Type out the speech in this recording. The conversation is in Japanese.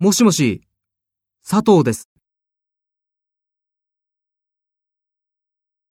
もしもし、佐藤です。